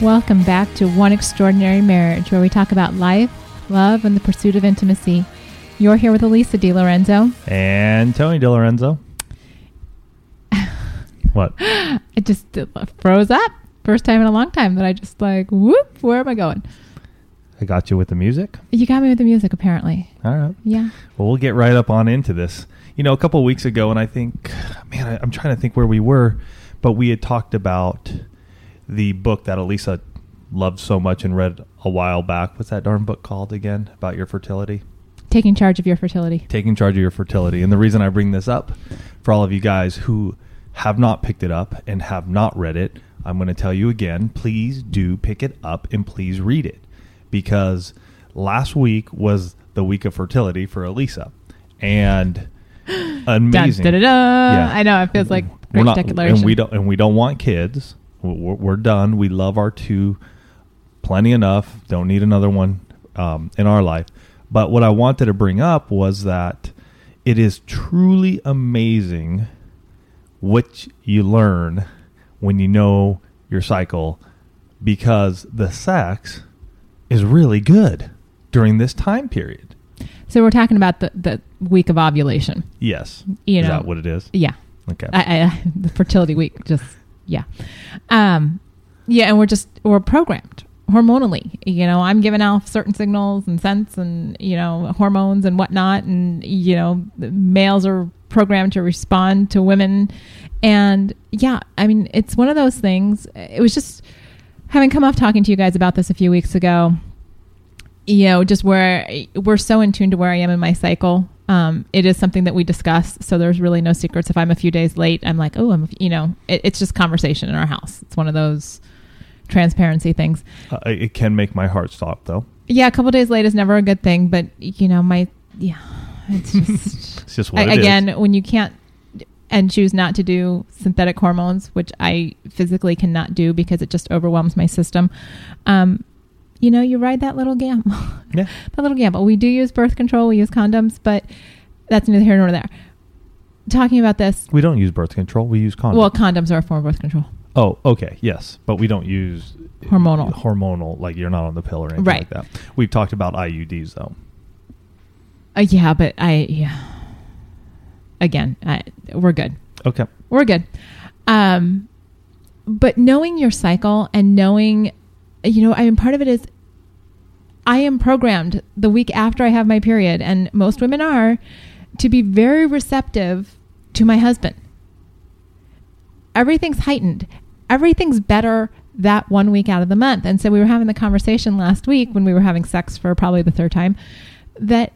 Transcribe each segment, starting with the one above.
Welcome back to One Extraordinary Marriage, where we talk about life, love, and the pursuit of intimacy. You're here with Alisa DiLorenzo. And Tony DiLorenzo. what? It just uh, froze up. First time in a long time that I just like, whoop, where am I going? I got you with the music. You got me with the music, apparently. All right. Yeah. Well, we'll get right up on into this. You know, a couple of weeks ago, and I think, man, I, I'm trying to think where we were, but we had talked about the book that Alisa loved so much and read a while back. What's that darn book called again? About your fertility? Taking charge of your fertility. Taking charge of your fertility. And the reason I bring this up for all of you guys who have not picked it up and have not read it, I'm going to tell you again please do pick it up and please read it. Because last week was the week of fertility for Alisa. And amazing. Dun, da. I know it feels like We're not- declaration. And we don't and we don't want kids. We're, we're done. We love our two plenty enough. Don't need another one um, in our life. But what I wanted to bring up was that it is truly amazing what you learn when you know your cycle because the sex is really good during this time period. So we're talking about the, the week of ovulation. Yes. You is know. that what it is? Yeah. Okay. I, I, the fertility week just yeah um yeah and we're just we're programmed hormonally you know i'm giving off certain signals and scents and you know hormones and whatnot and you know males are programmed to respond to women and yeah i mean it's one of those things it was just having come off talking to you guys about this a few weeks ago you know, just where we're so in tune to where I am in my cycle. Um, it is something that we discuss, so there's really no secrets. If I'm a few days late, I'm like, oh, I'm, you know, it, it's just conversation in our house. It's one of those transparency things. Uh, it can make my heart stop though. Yeah, a couple days late is never a good thing, but you know, my yeah, it's just It's just what A- it is. again when you can't and choose not to do synthetic hormones, which I physically cannot do because it just overwhelms my system. Um, you know, you ride that little gamble. Yeah. that little gamble. We do use birth control, we use condoms, but that's neither here nor there. Talking about this, We don't use birth control. We use condoms. well, condoms are a form of birth control. oh, okay, yes, but we don't use Hormonal. Hormonal, like you're not on the pill or anything Right. like that. We've talked about IUDs though. Uh, yeah, but I yeah. Again, I, we're good. Okay. we're good. Um, but knowing your cycle and knowing, you know, I mean, part of it is I am programmed the week after I have my period, and most women are, to be very receptive to my husband. Everything's heightened. Everything's better that one week out of the month. And so we were having the conversation last week when we were having sex for probably the third time that,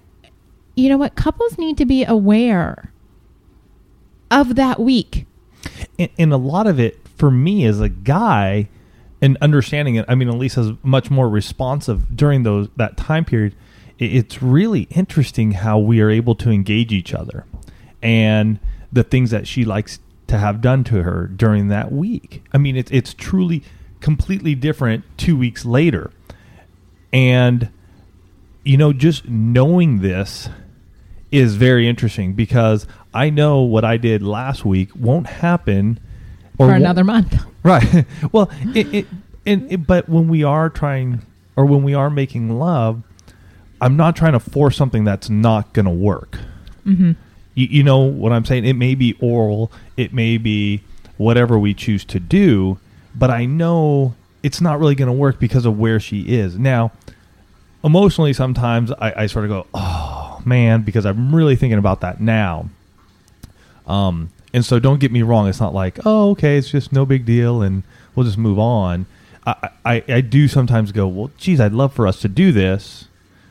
you know what, couples need to be aware of that week. And, and a lot of it for me as a guy, and understanding it. I mean, Alisa's much more responsive during those that time period. It's really interesting how we are able to engage each other, and the things that she likes to have done to her during that week. I mean, it's it's truly completely different two weeks later, and you know, just knowing this is very interesting because I know what I did last week won't happen for another month. Right. well, it, it, and it, but when we are trying, or when we are making love, I'm not trying to force something that's not going to work. Mm-hmm. You, you know what I'm saying? It may be oral, it may be whatever we choose to do, but I know it's not really going to work because of where she is now. Emotionally, sometimes I, I sort of go, "Oh man," because I'm really thinking about that now. Um, and so don't get me wrong. It's not like, oh, okay, it's just no big deal and we'll just move on. I, I, I do sometimes go, well, geez, I'd love for us to do this,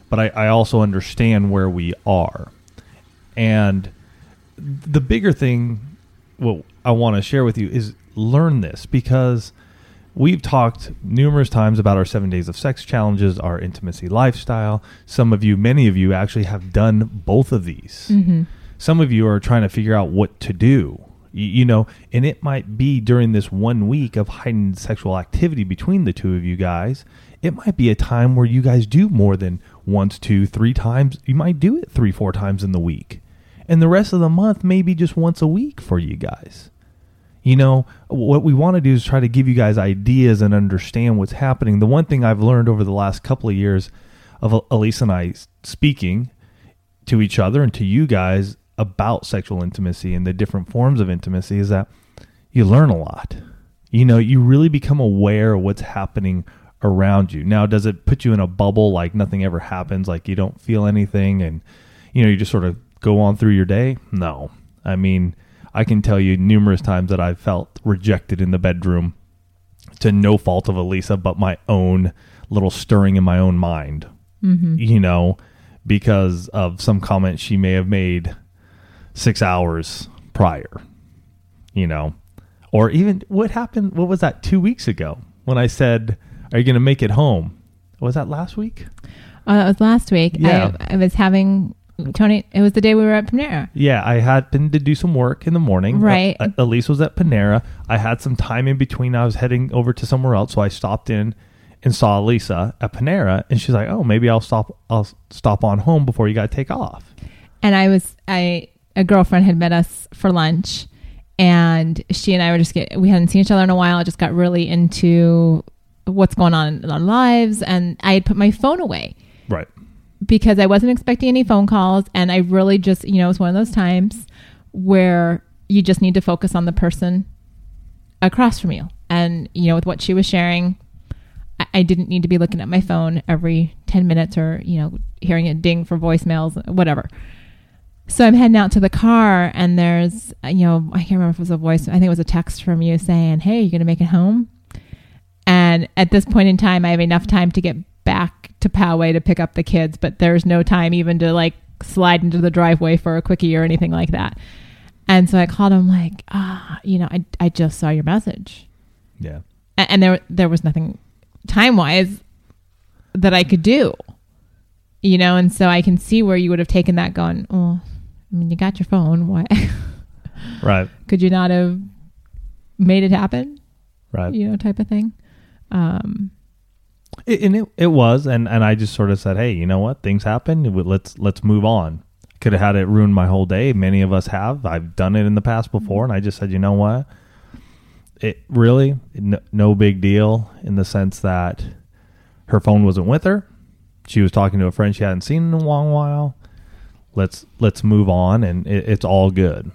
but I, I also understand where we are. And the bigger thing, what I want to share with you is learn this because we've talked numerous times about our seven days of sex challenges, our intimacy lifestyle. Some of you, many of you, actually have done both of these Mm-hmm. Some of you are trying to figure out what to do. You, know and it might be during this one week of heightened sexual activity between the two of you guys it might be a time where you guys do more than once two three times. You might do it three four times in the week. And the rest of the month maybe just once a week for you guys. You know what we want to do is try to give you guys ideas and understand what's happening. The one thing i've learned over the last couple of years of elise and i speaking to each other and to you guys about sexual intimacy and the different forms of intimacy is that you learn a lot. You know, you really become aware of what's happening around you. Now, does it put you in a bubble like nothing ever happens, like you don't feel anything and you know, you just sort of go on through your day? No. I mean, I can tell you numerous times that I've felt rejected in the bedroom to no fault of Alisa but my own little stirring in my own mind. Mm-hmm. You know, because of some comment she may have made six hours prior, you know, or even what happened? What was that two weeks ago when I said, Are you going to make it home? Was that last week? Oh, that was last week. Yeah. I, I was having Tony. It was the day we were at Panera. Yeah, I happened to do some work in the morning. Right. Uh, Elise was at Panera. I had some time in between. I was heading over to somewhere else, so I stopped in and saw Lisa at Panera, and she's like, "Oh, maybe I'll stop. I'll stop on home before you got to take off." and I was I a girlfriend had met us for lunch, and she and I were just get we hadn't seen each other in a while. I just got really into what's going on in our lives, and I had put my phone away Right. because I wasn't expecting any phone calls, and I really just you know it was one of those times where you just need to focus on the person across from you, and you know with what she was sharing. I- I didn't need to be looking at my phone every 10 minutes or, you know, hearing it ding for voicemails, whatever. So I'm heading out to the car, and there's, uh, you know, I can't remember if it was a voice. I think it was a text from you saying, "Hey, you're gonna make it home?" And at this point in time, I have enough time to get back to Poway to pick up the kids, but there's no time even to like slide into the driveway for a quickie or anything like that. And so I called him like, ah, you know, I I just saw your message, Yeah. A- and there there was nothing time wise that I could do, you know, and so I can see where you would have taken that, going, oh, I mean, you got your phone, why Right. could you not have made it happen, Right. you know, type of thing. Um, It, and it, it was, and, and I just sort of said, "Hey, you know what? Things happen. Let's let's move on." Could have had it ruin my whole day. Many of us have. I've done it in the past before, and I just said, "You know what? It really no, no big deal in the sense that her phone wasn't with her. She was talking to a friend she hadn't seen in a long while. Let's let's move on, and it, it's all good."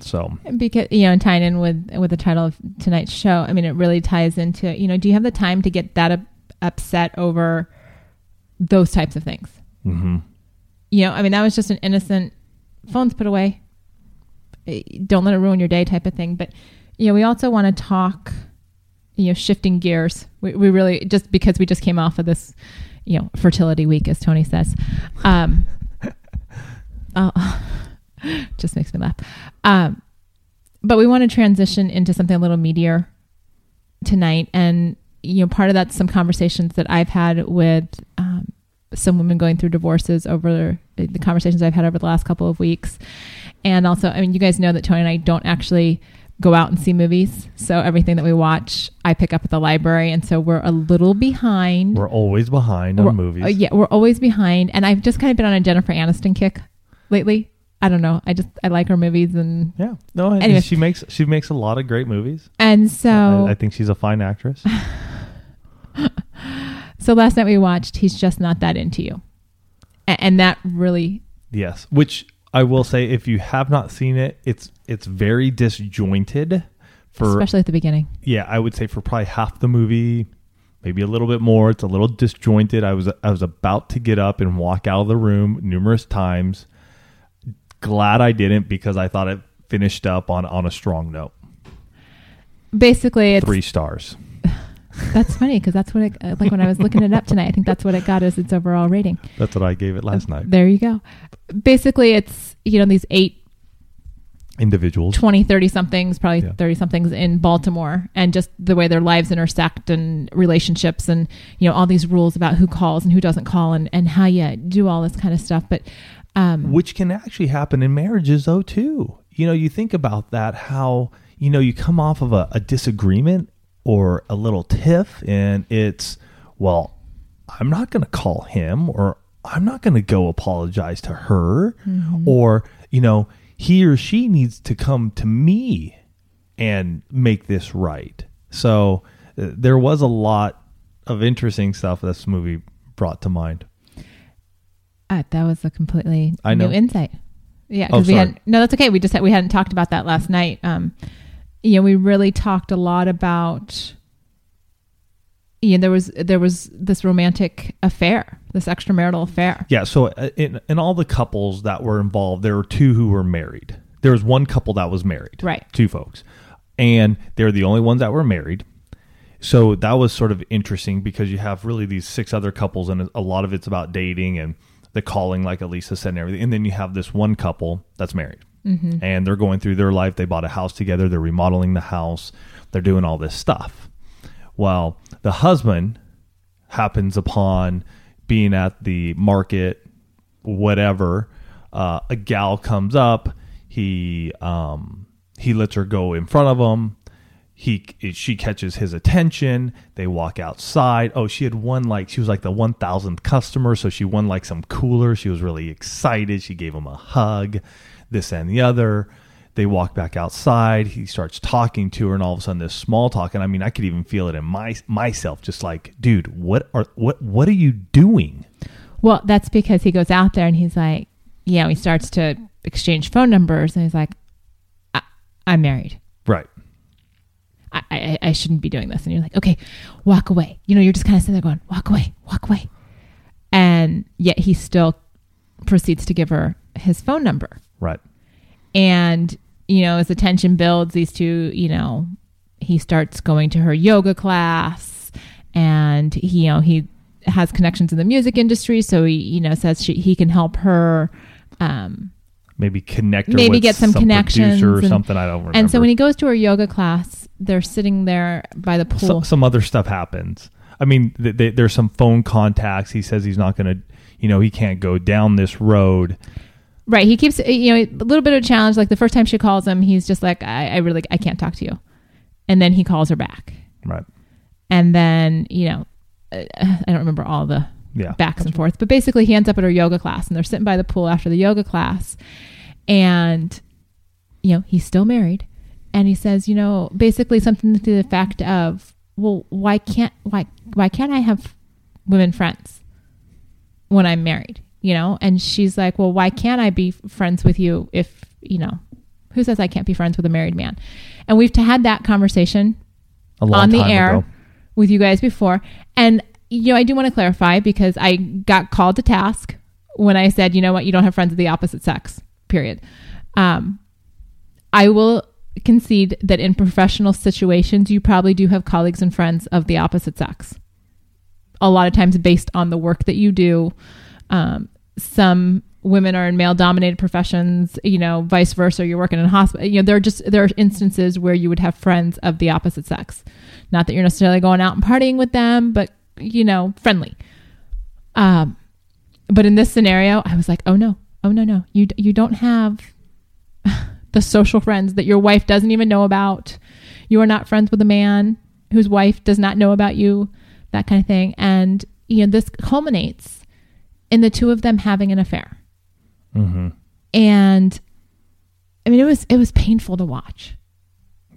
So because you know, tying in with with the title of tonight's show, I mean, it really ties into you know, do you have the time to get that up, upset over those types of things? hmm You know, I mean, that was just an innocent phones put away. Eh, Don't let it ruin your day, type of thing. But you know, we also want to talk. You know, shifting gears. We, we really just because we just came off of this, you know, fertility week, as Tony says. Um, oh, just makes me laugh. Um, but we want to transition into something a little meatier tonight, and you know, part of that's some conversations that I've had with um, some women going through divorces over the conversations I've had over the last couple of weeks, and also, I mean, you guys know that Tony and I don't actually go out and see movies, so everything that we watch, I pick up at the library, and so we're a little behind. we're always behind on We're- movies. uh, yeah, we're always behind, and I've just kind of been on a Jennifer Aniston kick lately. I don't know. I just I like her movies and Yeah. No, and Anyway. she makes she makes a lot of great movies. and so I, I think she's a fine actress. so last night we watched He's Just Not That Into You. A- and that really yes. Which I will say if you have not seen it, it's it's very disjointed for especially at the beginning. yeah, I would say for probably half the movie, maybe a little bit more. It's a little disjointed. I was I was about to get up and walk out of the room numerous times. Glad I didn't because I thought it finished up on on a strong note. Basically, it's Three stars. that's funny because that's what it uh, like when I was looking it up tonight. I think that's what it got as its overall rating. That's what I gave it last night. There you go. Basically, it's you know these eight Individuals. 20 30 somethings probably Yeah. 30 somethings in baltimore and just the way their lives intersect and relationships and you know all these rules about who calls and who doesn't call and, and how you do all this kind of stuff but um which can actually happen in marriages though too. You know you think about that how you know you come off of a, a disagreement or a little tiff and it's well i'm not going to call him or i'm not going to go apologize to her. Or you know he or she needs to come to me and make this right. So uh, there was a lot of interesting stuff this movie brought to mind uh, that was a completely I new insight. Yeah Oh, because we hadn't no that's okay. We just had, we hadn't talked about that last night. Um you know we really talked a lot about you know there was there was this romantic affair this extramarital affair. Yeah, so uh, in in all the couples that were involved, there were two who were married. There was one couple that was married, Right. Two folks, and they're the only ones that were married. So that was sort of interesting because you have really these six other couples, and a lot of it's about dating and the calling, like Alisa said, and everything. And then you have this one couple that's married, and they're going through their life. They bought a house together. They're remodeling the house. They're doing all this stuff. Well, the husband happens upon being at the market, whatever. Uh, a gal comes up. He um, he lets her go in front of him. He she catches his attention. They walk outside. Oh, she had won like she was like the one thousandth customer, so she won like some cooler. She was really excited. She gave him a hug, this and the other. They walk back outside. He starts talking to her, and all of a sudden, this small talk. And I mean, I could even feel it in my myself, just like, dude, what are what what are you doing? Well, that's because he goes out there and he's like, you know, he starts to exchange phone numbers and he's like, I- I'm married. Right. I-, I I shouldn't be doing this. And you're like, okay, walk away. You know, you're just kind of sitting there going, walk away, walk away. And yet he still proceeds to give her his phone number. Right. And, you know, as the tension builds, these two, you know, he starts going to her yoga class and he, you know, he has connections in the music industry. So he, you know, says she, he can help her, um, Maybe connect her maybe with get some, connections or and- something. I don't remember. And so when he goes to her yoga class, they're sitting there by the pool. some, some other stuff happens. I mean, th- th- there's some phone contacts. He says he's not going to, you know, he can't go down this road. Right. He keeps, you know, a little bit of a challenge. Like the first time she calls him, he's just like, I, I really, I can't talk to you. And then he calls her back. Right. And then, you know, uh, I don't remember all the Yeah. backs and forth, but basically he ends up at her yoga class and they're sitting by the pool after the yoga class. And, you know, he's still married. And he says, you know, basically something to the effect of, well, why can't, why, why can't I have women friends when I'm married? You know? And she's like, well, why can't I be friends with you if, you know, who says I can't be friends with a married man? And we've had that conversation on the time air ago. with you guys before. And you know, I do want to clarify because I got called to task when I said, you know what, you don't have friends of the opposite sex. Period. Um, I will concede that in professional situations, you probably do have colleagues and friends of the opposite sex. A lot of times, based on the work that you do, um, some women are in male-dominated professions. You know, vice versa. You're working in a hospital. You know, there are just there are instances where you would have friends of the opposite sex. Not that you're necessarily going out and partying with them, but you know, friendly. Um, but in this scenario, I was like, oh no, oh no, no, you you don't have the social friends that your wife doesn't even know about. You are not friends with a man whose wife does not know about you, that kind of thing. And you know, this culminates in the two of them having an affair. hmm And I mean, it was it was painful to watch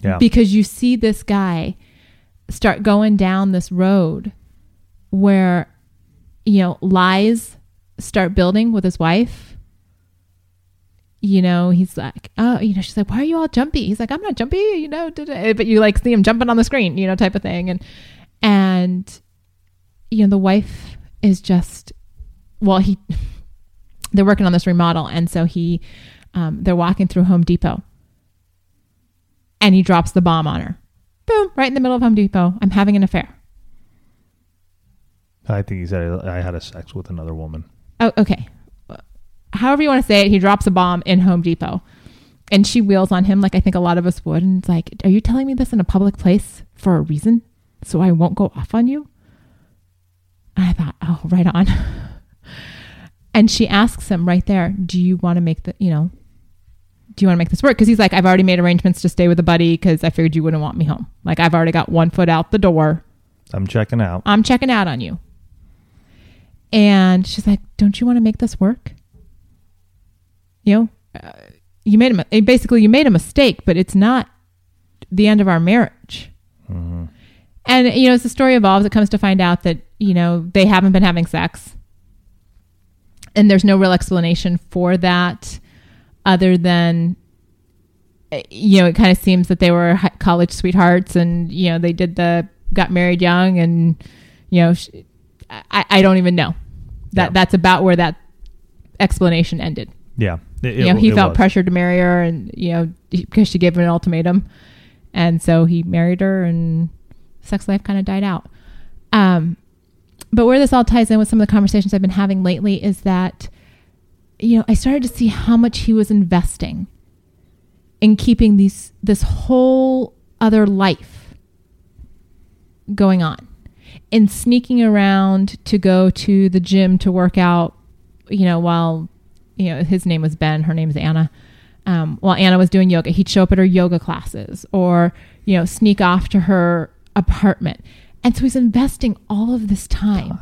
Yeah. because you see this guy start going down this road where you know lies start building with his wife you know he's like oh you know she's like why are you all jumpy he's like i'm not jumpy you know da- da," but you like see him jumping on the screen you know type of thing and and you know the wife is just well he they're working on this remodel and so he um, they're walking through home depot and he drops the bomb on her. Boom, right in the middle of Home Depot. I'm having an affair. I think he said I had a sex with another woman. Oh, okay. However you want to say it, he drops a bomb in Home Depot. And she wheels on him like I think a lot of us would. And it's like, Are you telling me this in a public place for a reason? So I won't go off on you? And I thought, Oh, right on. and she asks him right there, Do you want to make the, you know, do you want to make this work? Because he's like, I've already made arrangements to stay with a buddy because I figured you wouldn't want me home. Like, I've already got one foot out the door. I'm checking out. I'm checking out on you. And she's like, Don't you want to make this work? You know, uh, you made a, basically, you made a mistake, but it's not the end of our marriage. And, you know, as the story evolves, it comes to find out that, you know, they haven't been having sex. And there's no real explanation for that other than, uh, you know, it kind of seems that they were college sweethearts and, you know, they did the, got married young and, you know, sh I, I don't even know. That Yeah. That's about where that explanation ended Yeah. It- you know, he felt was. pressured to marry her, and you know, because she gave him an ultimatum, and so he married her, and sex life kind of died out. Um, but where this all ties in with some of the conversations I've been having lately is that, you know, I started to see how much he was investing in keeping these this whole other life going on, in sneaking around to go to the gym to work out, you know, while you know, his name was Ben, her name is Anna. Um, while Anna was doing yoga, he'd show up at her yoga classes or, you know, sneak off to her apartment. And so he's investing all of this time.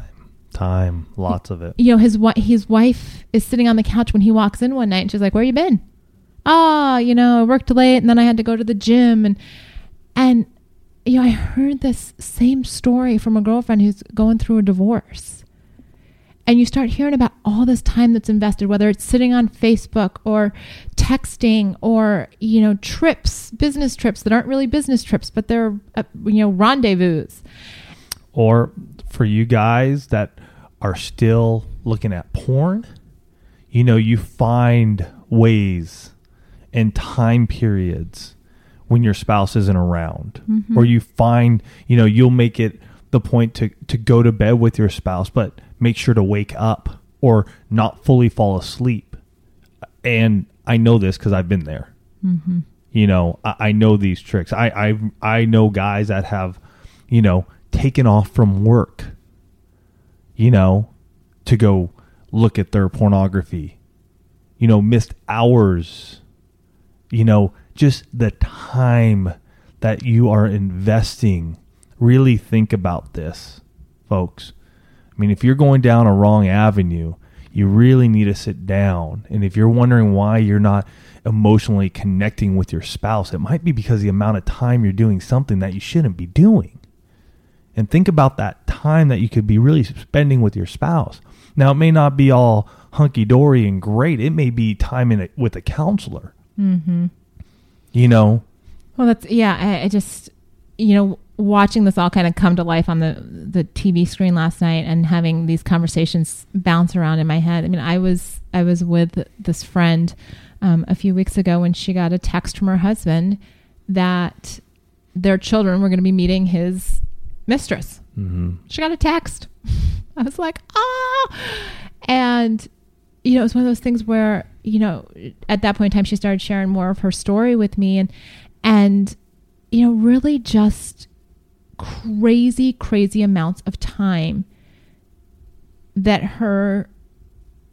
Time. Lots of it. You know, his his wife is sitting on the couch when he walks in one night and she's like, Where you been? Oh, you know, I worked late and then I had to go to the gym and and you know, I heard this same story from a girlfriend who's going through a divorce and you start hearing about all this time that's invested whether it's sitting on facebook or texting or you know trips business trips that aren't really business trips but they're uh, you know rendezvous Or for you guys that are still looking at porn, you know, you find ways and time periods when your spouse isn't around. Or you find, you know, you'll make it the point to, to go to bed with your spouse, but make sure to wake up or not fully fall asleep. And I know this because I've been there. Mm-hmm. you know I, I know these tricks I, I i know guys that have you know taken off from work you know to go look at their pornography you know missed hours you know just the time that you are investing really think about this folks mean if you're going down a wrong avenue you really need to sit down and if you're wondering why you're not emotionally connecting with your spouse it might be because the amount of time you're doing something that you shouldn't be doing and think about that time that you could be really spending with your spouse. Now, it may not be all hunky dory and great. It may be time in it with a counselor. Mm-hmm. You know, Well, that's yeah. I, I just you know watching this all kind of come to life on the the TV screen last night and having these conversations bounce around in my head. I mean, I was I was with this friend um, a few weeks ago when she got a text from her husband that their children were going to be meeting his mistress. mm-hmm. She got a text. I was like, ah. And, you know, it was one of those things where, you know, at that point in time, she started sharing more of her story with me and, and, you know, really just crazy, crazy amounts of time that her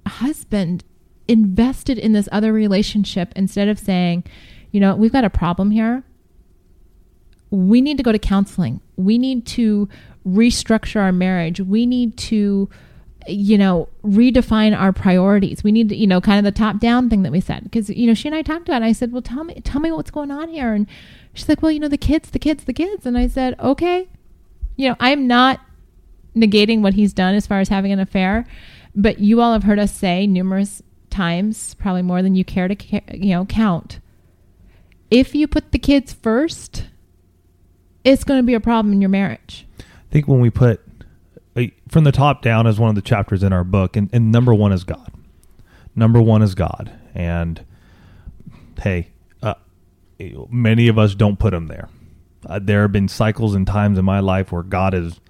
husband invested in this other relationship instead of saying, you know, we've got a problem here we need to go to counseling. We need to restructure our marriage. We need to, you know, redefine our priorities. We need to, you know, kind of the top down thing that we said. Because, you know, she and I talked about it. I said, well, tell me, tell me what's going on here. And she's like, well, you know, the kids, the kids, the kids. And I said, okay. You know, I'm not negating what he's done as far as having an affair, but you all have heard us say numerous times, probably more than you care to, you know, count. If you put the kids first, it's going to be a problem in your marriage. I think when we put uh, from the top down is one of the chapters in our book, and, and number one is God. Number one is God, and hey, uh, many of us don't put him there. Uh, there have been cycles and times in my life where God is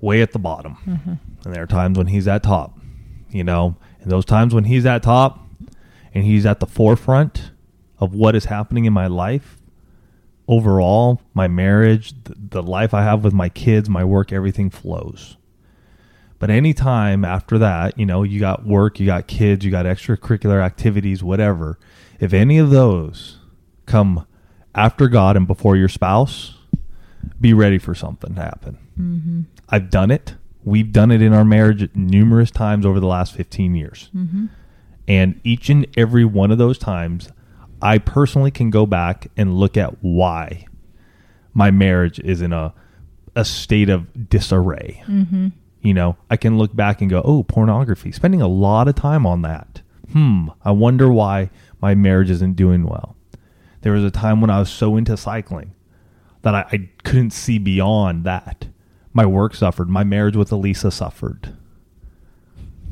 way at the bottom, and there are times when He's at top. You know, and those times when He's at top and He's at the forefront of what is happening in my life, overall, my marriage, the, the life I have with my kids, my work, everything flows. But anytime after that, you know, you got work, you got kids, you got extracurricular activities, whatever. If any of those come after God and before your spouse, be ready for something to happen. Mm-hmm. I've done it. We've done it in our marriage numerous times over the last 15 years. Mm-hmm. And each and every one of those times, I personally can go back and look at why my marriage is in a a state of disarray. Mm-hmm. You know, I can look back and go, "Oh, pornography, spending a lot of time on that." Hmm, I wonder why my marriage isn't doing well. There was a time when I was so into cycling that I, I couldn't see beyond that. My work suffered. My marriage with Alisa suffered.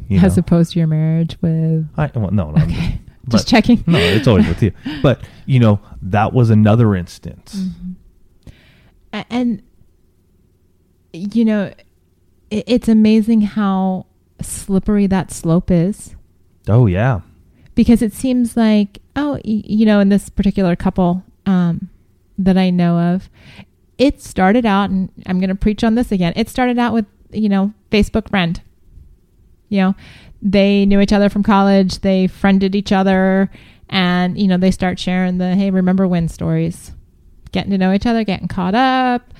You as know? opposed to your marriage with. I well, no, no. Okay. but- Just checking. No, it's always with you. But you know, that was another instance. A- and you know it's amazing how slippery that slope is. Oh yeah, because it seems like oh you know in this particular couple um, that i know of it started out and i'm going to preach on this again it started out with you know facebook friend. You know they knew each other from college they friended each other and you know they start sharing the hey remember when stories? Getting to know each other getting caught up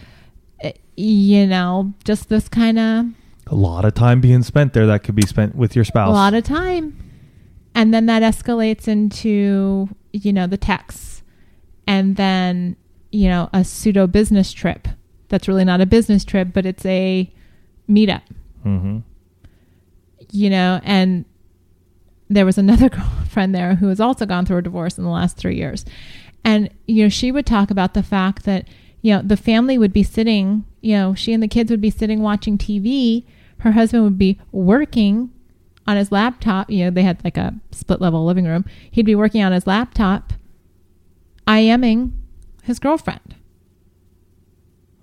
you know just this kind of a lot of time being spent there that could be spent with your spouse. a lot of time. And then that escalates into you know the texts and then you know a pseudo business trip that's really not a business trip but it's a meetup. Hmm you know and there was another girlfriend there who has also gone through a divorce in the last three years. And you know she would talk about the fact that you know the family would be sitting you know she and the kids would be sitting watching tv her husband would be working on his laptop. You know they had like a split level living room. He'd be working on his laptop IMing his girlfriend.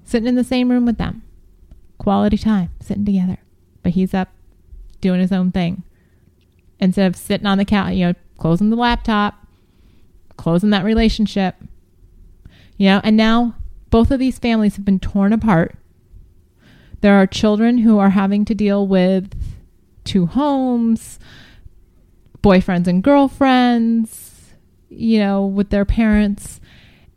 Sitting in the same room with them. Quality time sitting together. But he's up doing his own thing. Instead of sitting on the couch, you know, closing the laptop, closing that relationship. You know, and now both of these families have been torn apart. There are children who are having to deal with two homes, boyfriends and girlfriends, you know, with their parents,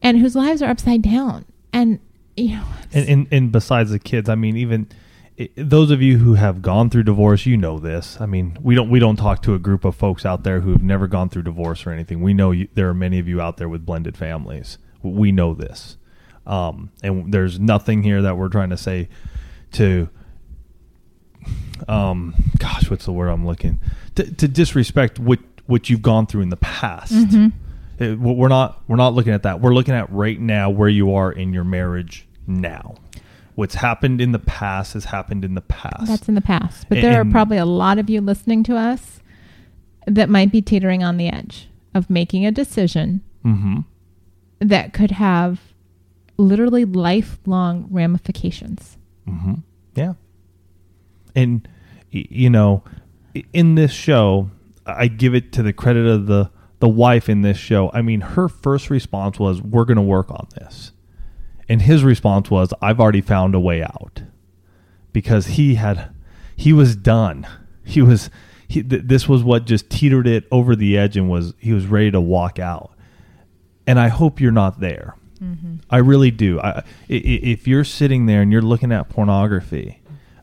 and whose lives are upside down. And, you know, And, and and besides the kids, I mean, even those of you who have gone through divorce, you know this. I mean, we don't we don't talk to a group of folks out there who have never gone through divorce or anything. We know you, there are many of you out there with blended families. We know this, um, and there's nothing here that we're trying to say to. Um, gosh, what's the word I'm looking to, to disrespect what what you've gone through in the past. It- we're not we're not looking at that. We're looking at right now where you are in your marriage now. What's happened in the past has happened in the past. That's in the past. But there are probably a lot of you listening to us that might be teetering on the edge of making a decision mm-hmm. that could have literally lifelong ramifications. Mm-hmm. Yeah. And you know, in this show, I give it to the credit of the the wife in this show. I mean, her first response was, "We're going to work on this," and his response was, "I've already found a way out," because he had he was done. He was he, th- this was what just teetered it over the edge and was he was ready to walk out. And I hope you're not there. I really do. I, if you're sitting there and you're looking at pornography,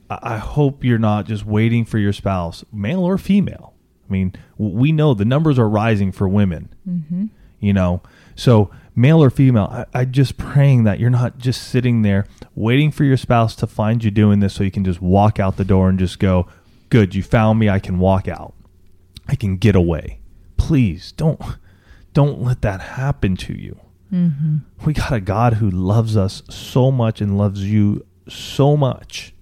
I I hope you're not just waiting for your spouse, male or female. I mean, we know the numbers are rising for women. Mm-hmm. You know, so male or female, I, I just praying that you're not just sitting there waiting for your spouse to find you doing this, so you can just walk out the door and just go, "Good, you found me. I can walk out. I can get away." Please don't don't let that happen to you. Mm-hmm. We got a God who loves us so much and loves you so much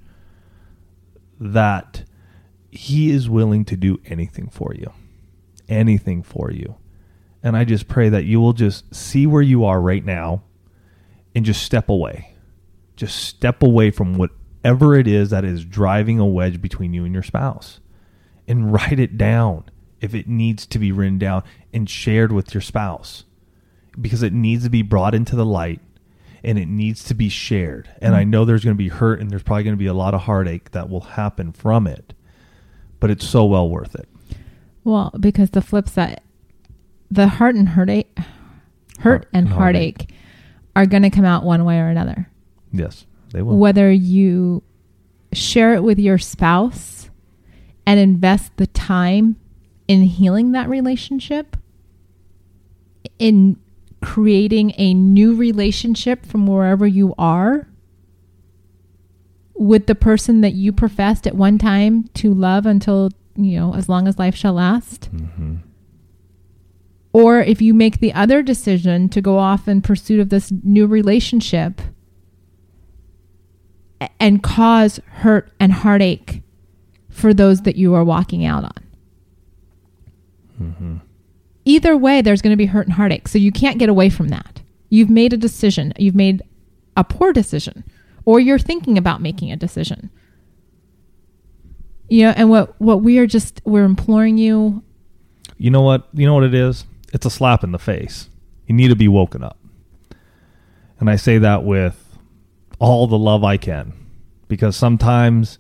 that he is willing to do anything for you. Anything for you. And I just pray that you will just see where you are right now and just step away. Just step away from whatever it is that is driving a wedge between you and your spouse and write it down if it needs to be written down and shared with your spouse because it needs to be brought into the light and it needs to be shared. And I mm. know there's going to be hurt and there's probably going to be a lot of heartache that will happen from it, but it's so well worth it. Well, because the flip side, the heart and heartache, hurt and and heartache are going to come out one way or another. Yes, they will. Whether you share it with your spouse and invest the time in healing that relationship, in creating a new relationship from wherever you are with the person that you professed at one time to love until, you know, as long as life shall last. hmm Or if you make the other decision to go off in pursuit of this new relationship and cause hurt and heartache for those that you are walking out on. Either way, there's going to be hurt and heartache. So you can't get away from that. You've made a decision. You've made a poor decision, or you're thinking about making a decision. You know, and what, what we are just, we're imploring you You know what? You know what it is? It's a slap in the face. You need to be woken up. And I say that with all the love I can because sometimes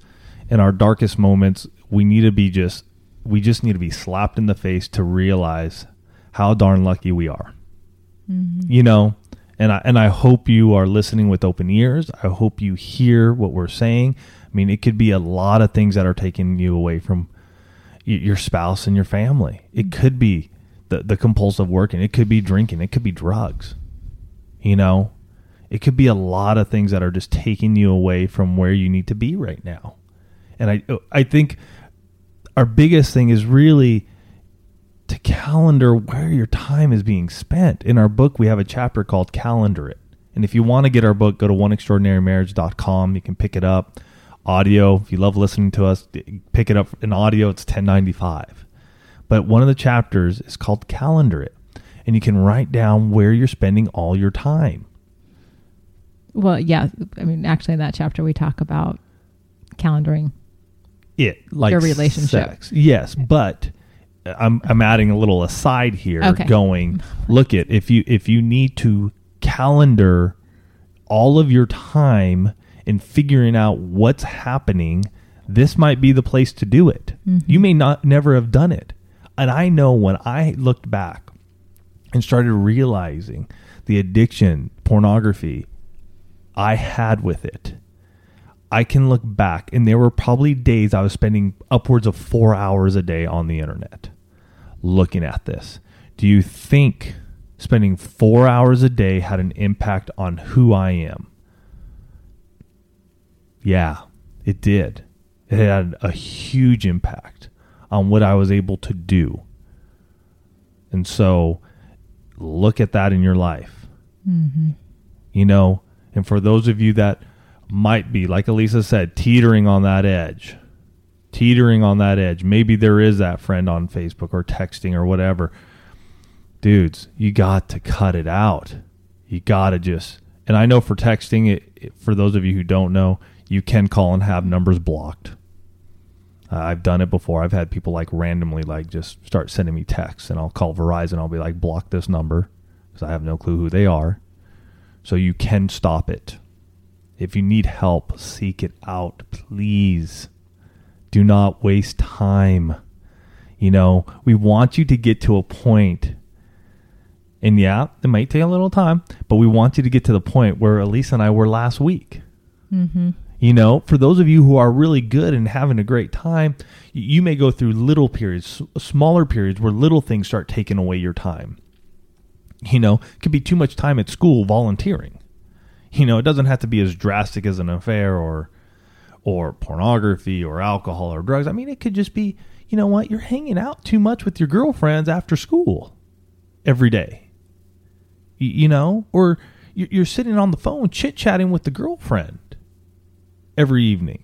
in our darkest moments, we need to be just, we just need to be slapped in the face to realize how darn lucky we are. Mm-hmm. You know, and I, and I hope you are listening with open ears. I hope you hear what we're saying. I mean, it could be a lot of things that are taking you away from your spouse and your family. It mm-hmm. could be the the compulsive working. It could be drinking. It could be drugs. You know, it could be a lot of things that are just taking you away from where you need to be right now. And I I think our biggest thing is really to calendar where your time is being spent. In our book, we have a chapter called Calendar It. And if you want to get our book, go to oneextraordinarymarriage.com. You can pick it up audio. If you love listening to us, pick it up in audio. It's 1095. But one of the chapters is called Calendar It. And you can write down where you're spending all your time. Well, yeah. I mean, actually, in that chapter, we talk about calendaring. It like Your relationship. sex. Yes, but I'm I'm adding a little aside here Okay. going look at if you if you need to calendar all of your time in figuring out what's happening, this might be the place to do it. Mm-hmm. You may not never have done it. And I know when I looked back and started realizing the addiction, pornography I had with it. I can look back and there were probably days I was spending upwards of 4 hours a day on the internet looking at this. Do you think spending 4 hours a day had an impact on who I am? Yeah, it did. It had a huge impact on what I was able to do. And so look at that in your life. Mm-hmm. You know, and for those of you that might be, like Alisa said, teetering on that edge, teetering on that edge, maybe there is that friend on Facebook or texting or whatever. Dudes, you got to cut it out. You got to just, and I know for texting, it, it, for those of you who don't know, you can call and have numbers blocked. Uh, I've done it before. I've had people like randomly like just start sending me texts, and I'll call Verizon. I'll be like, block this number because I have no clue who they are. So you can stop it. If you need help, seek it out, please. Do not waste time. You know, we want you to get to a point, and yeah, it might take a little time, but we want you to get to the point where Alisa and I were last week. Mm-hmm. You know, for those of you who are really good and having a great time, you may go through little periods, smaller periods where little things start taking away your time. You know, it could be too much time at school volunteering. You know, it doesn't have to be as drastic as an affair or or pornography or alcohol or drugs. I mean, it could just be, you know what, you're hanging out too much with your girlfriends after school every day. Y- You know, or you- you're sitting on the phone chit chatting with the girlfriend every evening.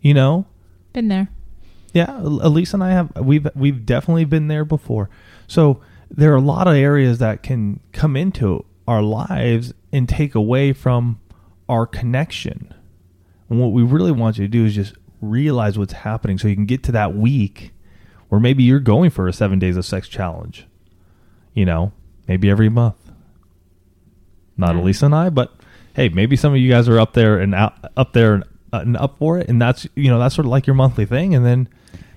You know, Been there. yeah, El- Elise and I have we've we've definitely been there before. So there are a lot of areas that can come into our lives and take away from our connection. And what we really want you to do is just realize what's happening so you can get to that week where maybe you're going for a 7 days of sex challenge. You know, maybe every month. Not Yeah. Alisa and I, but hey, maybe some of you guys are up there and out, up there and, uh, and up for it and that's you know, that's sort of like your monthly thing and then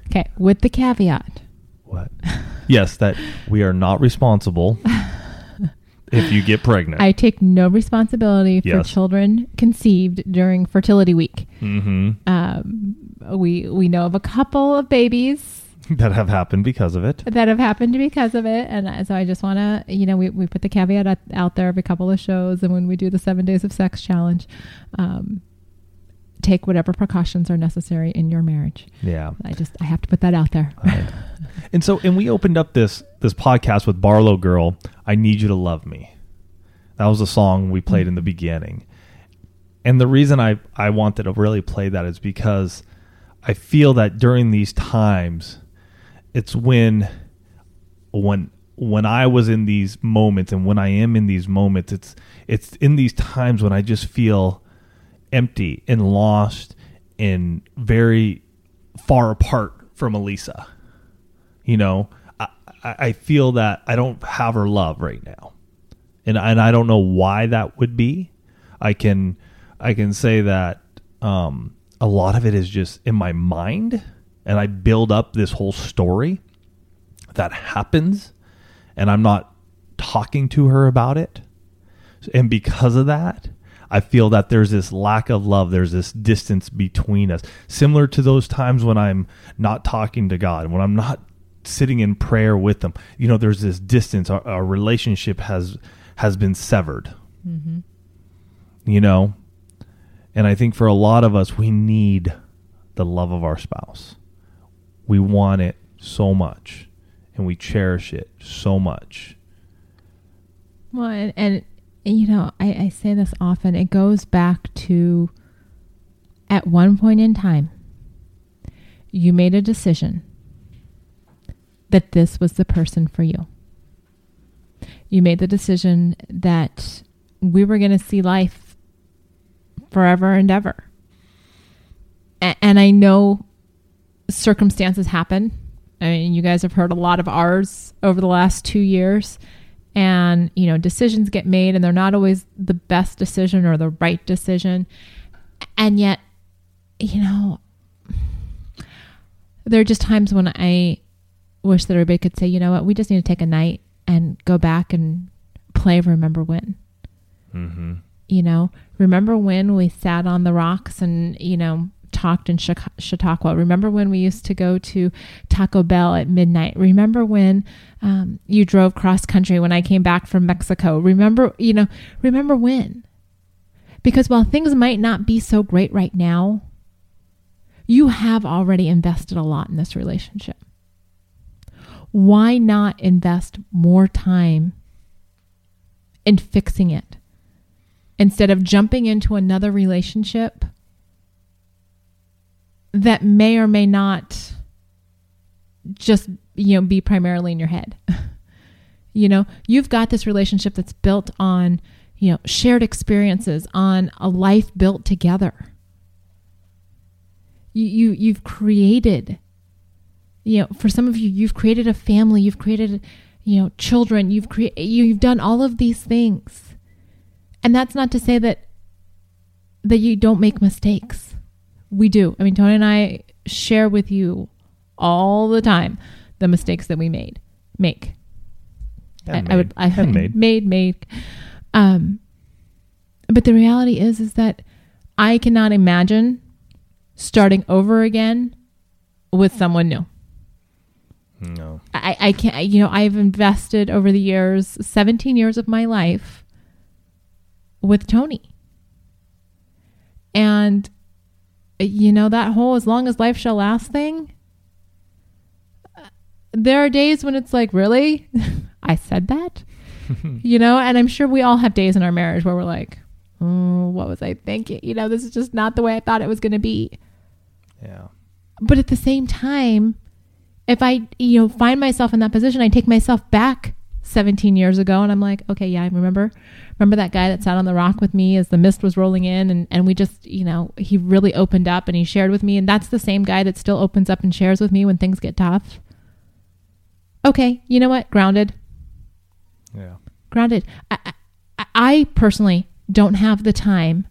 Okay, with the caveat. what? yes, that we are not responsible if you get pregnant. I take no responsibility for children conceived during fertility week. hmm Um, we we know of a couple of babies That have happened because of it. that have happened because of it, and uh, so I just want to, you know, we, we put the caveat out, out there every couple of shows, and when we do the seven days of sex challenge, um, take whatever precautions are necessary in your marriage. Yeah. I just I have to put that out there. Right. and so, and we opened up this this podcast with Barlow Girl. I need you to love me. That was a song we played in the beginning, and the reason I I wanted to really play that is because I feel that during these times, it's when when when I was in these moments and when I am in these moments, it's it's in these times when I just feel empty and lost and very far apart from Alisa. You know, I, I feel that I don't have her love right now, and and I don't know why that would be. I can I can say that um, a lot of it is just in my mind, and I build up this whole story that happens, and I'm not talking to her about it, and because of that. I feel that there's this lack of love. There's this distance between us, similar to those times when I'm not talking to God, when I'm not sitting in prayer with them. You know, there's this distance. Our, our relationship has has been severed. Mm-hmm. You know, and I think for a lot of us, we need the love of our spouse. We want it so much, and we cherish it so much. Well, and, and you know, I, I say this often. It goes back to at one point in time, you made a decision that this was the person for you. You made the decision that we were going to see life forever and ever. A- and I know circumstances happen. I mean, you guys have heard a lot of ours over the last two years and you know decisions get made and they're not always the best decision or the right decision. And yet you know there are just times when i wish that everybody could say you know what? We just need to take a night and go back and play remember when. Mm-hmm. you know remember when we sat on the rocks and you know talked in chautauqua. Remember when we used to go to taco bell at midnight? Remember when um, you drove cross country when i came back from mexico? Remember you know remember when? Because while things might not be so great right now you have already invested a lot in this relationship. Why not invest more time in fixing it? Instead of jumping into another relationship that may or may not just you know be primarily in your head. You know you've got this relationship that's built on you know shared experiences on a life built together. You, you you've created you know for some of you you've created a family you've created you know children you've created you've done all of these things. And that's not to say that that you don't make mistakes we do i mean tony and i share with you all the time the mistakes that we made make I, I would I and made. made made um but the reality is is that I cannot imagine starting over again with someone new. No. I, I can't, you know, I've invested over the years, 17 years of my life with Tony. And, you know, that whole as long as life shall last thing, there are days when it's like, really? I said that? you know, and I'm sure we all have days in our marriage where we're like, oh, what was I thinking? You know, this is just not the way I thought it was going to be Yeah. but at the same time if i you know find myself in that position i take myself back 17 years ago and i'm like okay yeah i remember remember that guy that sat on the rock with me as the mist was rolling in and, and we just you know he really opened up and he shared with me and that's the same guy that still opens up and shares with me when things get tough okay you know what grounded Yeah. grounded i, I, I personally don't have the time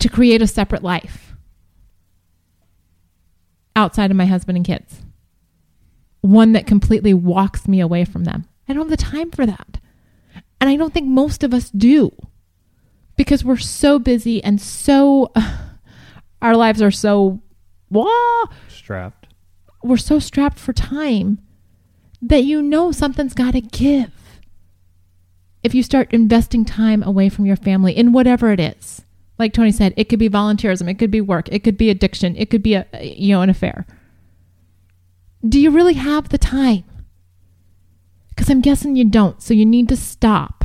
to create a separate life outside of my husband and kids. One that completely walks me away from them. I don't have the time for that. And I don't think most of us do because we're so busy and so, our lives are so, wah, Strapped. we're so strapped for time that you know something's got to give. If you start investing time away from your family in whatever it is, like Tony said, it could be volunteerism, it could be work, it could be addiction, it could be a you know an affair. Do you really have the time? Because I'm guessing you don't. So you need to stop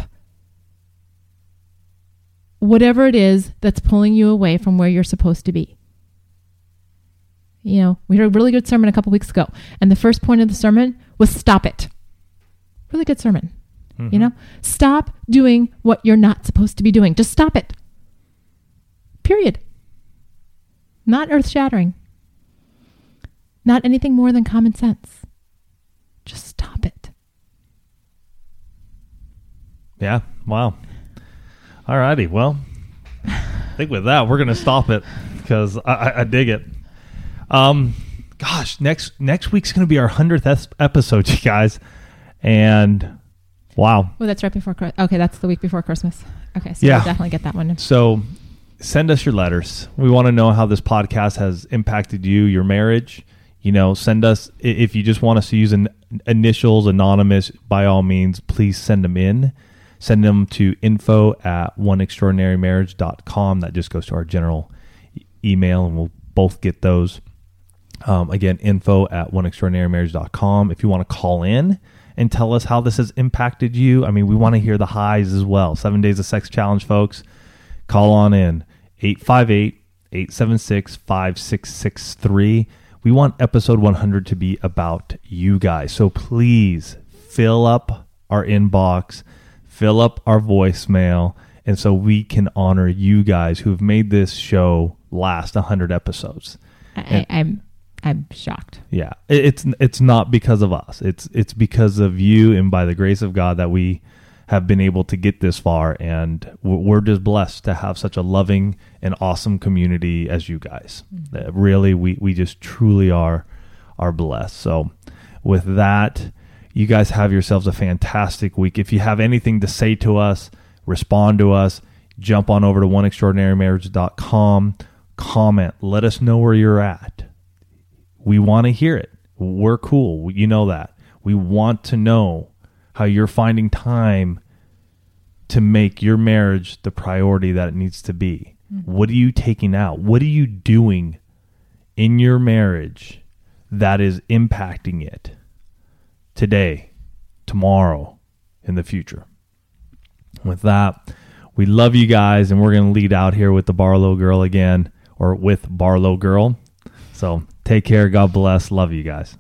whatever it is that's pulling you away from where you're supposed to be. You know, we heard a really good sermon a couple weeks ago, and the first point of the sermon was stop it. Really good sermon. You mm-hmm. know, stop doing what you're not supposed to be doing. Just stop it. Period. Not earth shattering. Not anything more than common sense. Just stop it. Yeah. Wow. All righty. Well, I think with that we're gonna stop it because I, I, I dig it. Um, gosh, next next week's gonna be our hundredth episode, you guys, and wow. Oh, that's right before Christmas. Okay, that's the week before Christmas. Okay, so Yeah. we'll definitely get that one. So send us your letters. We want to know how this podcast has impacted you, your marriage. You know, send us if you just want us to use an initials, anonymous. By all means, please send them in. Send them to info at oneextraordinarymarriage.com. That just goes to our general email, and we'll both get those. Um, again, info at oneextraordinarymarriage.com. If you want to call in and tell us how this has impacted you, I mean, we want to hear the highs as well. Seven Days of Sex Challenge, folks. Call on in 858 876 5663. We want episode 100 to be about you guys. So please fill up our inbox, fill up our voicemail, and so we can honor you guys who have made this show last 100 episodes. I, I, I'm I'm shocked. Yeah, it's it's not because of us. It's it's because of you and by the grace of God that we have been able to get this far, and we're just blessed to have such a loving and awesome community as you guys. Uh, Really, we we just truly are are blessed. So, with that, you guys have yourselves a fantastic week. If you have anything to say to us, respond to us. Jump on over to oneextraordinarymarriage.com. Comment. Let us know where you're at we want to hear it. We're cool. You know that. We want to know how you're finding time to make your marriage the priority that it needs to be. Mm-hmm. What are you taking out? What are you doing in your marriage that is impacting it today, tomorrow, in the future? With that, we love you guys, and we're going to lead out here with the Barlow Girl again, or with Barlow Girl. So take care. God bless. Love you guys.